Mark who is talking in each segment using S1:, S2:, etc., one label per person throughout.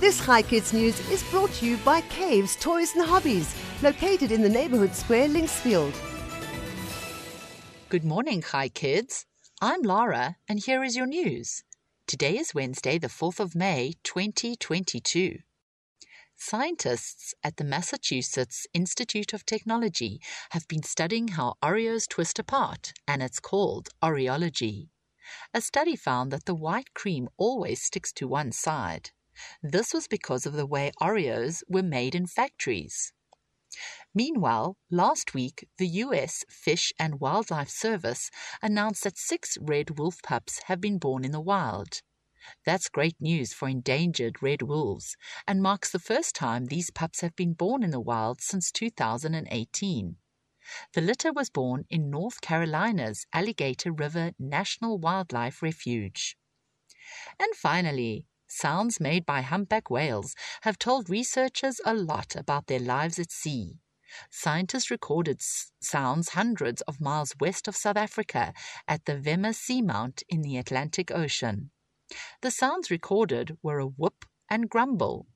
S1: This Chai Kids News is brought to you by Caves Toys and Hobbies, located in the neighborhood square Linksfield.
S2: Good morning, Chai Kids. I'm Lara, and here is your news. Today is Wednesday, the 4th of May, 2022. Scientists at the Massachusetts Institute of Technology have been studying how Oreos twist apart, and it's called Oreology. A study found that the white cream always sticks to one side. This was because of the way Oreos were made in factories. Meanwhile, last week, the U.S. Fish and Wildlife Service announced that six red wolf pups have been born in the wild. That's great news for endangered red wolves and marks the first time these pups have been born in the wild since 2018. The litter was born in North Carolina's Alligator River National Wildlife Refuge. And finally, sounds made by humpback whales have told researchers a lot about their lives at sea. Scientists recorded sounds hundreds of miles west of South Africa at the Vema Seamount in the Atlantic Ocean. The sounds recorded were a whoop and grumble.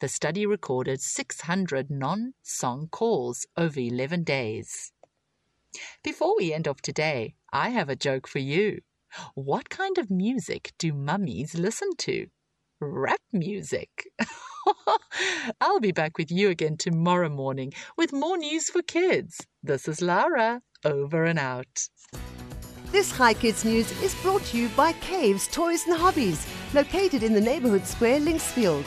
S2: The study recorded 600 non song calls over 11 days. Before we end off today, I have a joke for you. What kind of music do mummies listen to? Rap music. I'll be back with you again tomorrow morning with more news for kids. This is Lara, over and out.
S1: This Chai Kids News is brought to you by Caves Toys and Hobbies, located in the neighborhood square Linksfield.